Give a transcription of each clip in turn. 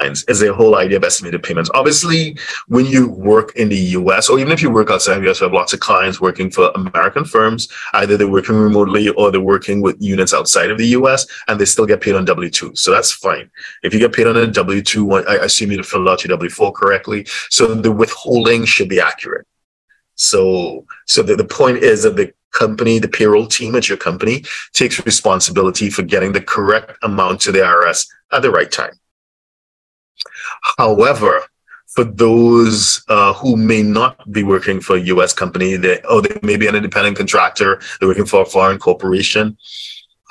lines is the whole idea of estimated payments. Obviously, when you work in the US, or even if you work outside the US, we have lots of clients working for American firms. Either they're working remotely or they're working with units outside of the US and they still get paid on W 2. So that's fine. If you get paid on a W 2, I assume you fill out your W 4 correctly. So the withholding should be accurate. So, so the, the point is that the company, the payroll team at your company takes responsibility for getting the correct amount to the IRS at the right time. However, for those uh, who may not be working for a U.S. company, they, or they may be an independent contractor, they're working for a foreign corporation,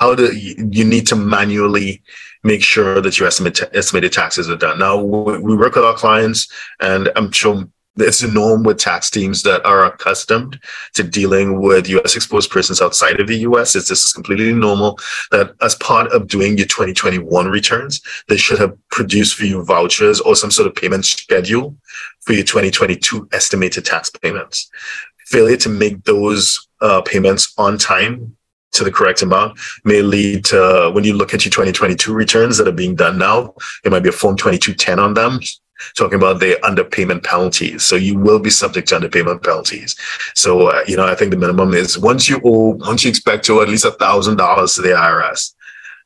how do you, need to manually make sure that your estimate, estimated taxes are done. Now, we work with our clients, and I'm sure it's a norm with tax teams that are accustomed to dealing with U.S. exposed persons outside of the U.S. It's this is completely normal that as part of doing your 2021 returns, they should have produced for you vouchers or some sort of payment schedule for your 2022 estimated tax payments. Failure to make those uh, payments on time to the correct amount may lead to when you look at your 2022 returns that are being done now, it might be a form 2210 on them talking about the underpayment penalties. So you will be subject to underpayment penalties. So, uh, you know, I think the minimum is once you owe, once you expect to owe at least a thousand dollars to the IRS,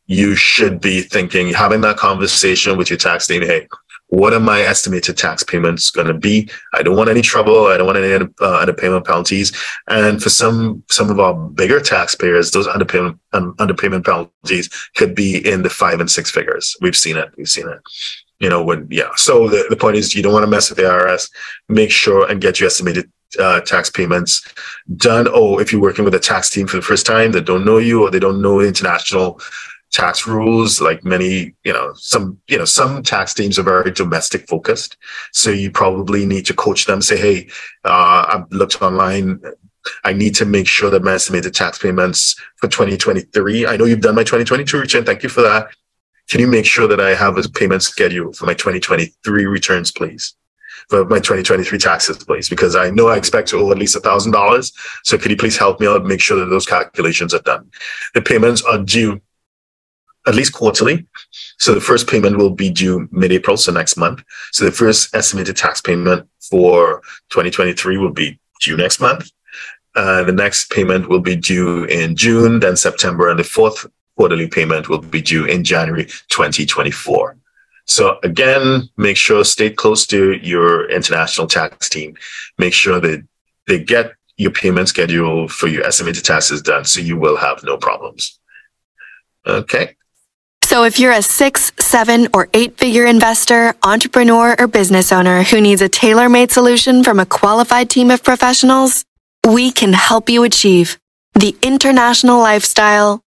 you should be thinking, having that conversation with your tax team. Hey, what are my estimated tax payments going to be? I don't want any trouble. I don't want any uh, underpayment penalties. And for some some of our bigger taxpayers, those underpayment um, underpayment penalties could be in the five and six figures. We've seen it. We've seen it you know, when, yeah. So the, the point is you don't want to mess with the IRS. Make sure and get your estimated uh, tax payments done. Oh, if you're working with a tax team for the first time that don't know you or they don't know international tax rules, like many, you know, some, you know, some tax teams are very domestic focused. So you probably need to coach them, say, Hey, uh, I've looked online. I need to make sure that my estimated tax payments for 2023. I know you've done my 2022 return. Thank you for that can you make sure that I have a payment schedule for my 2023 returns, please? For my 2023 taxes, please, because I know I expect to owe at least a thousand dollars. So could you please help me out, make sure that those calculations are done? The payments are due at least quarterly. So the first payment will be due mid-April, so next month. So the first estimated tax payment for 2023 will be due next month. Uh, the next payment will be due in June, then September, and the fourth quarterly payment will be due in January 2024. So again, make sure stay close to your international tax team. Make sure that they get your payment schedule for your estimated taxes done so you will have no problems. Okay. So if you're a six, seven, or eight figure investor, entrepreneur, or business owner who needs a tailor made solution from a qualified team of professionals, we can help you achieve the international lifestyle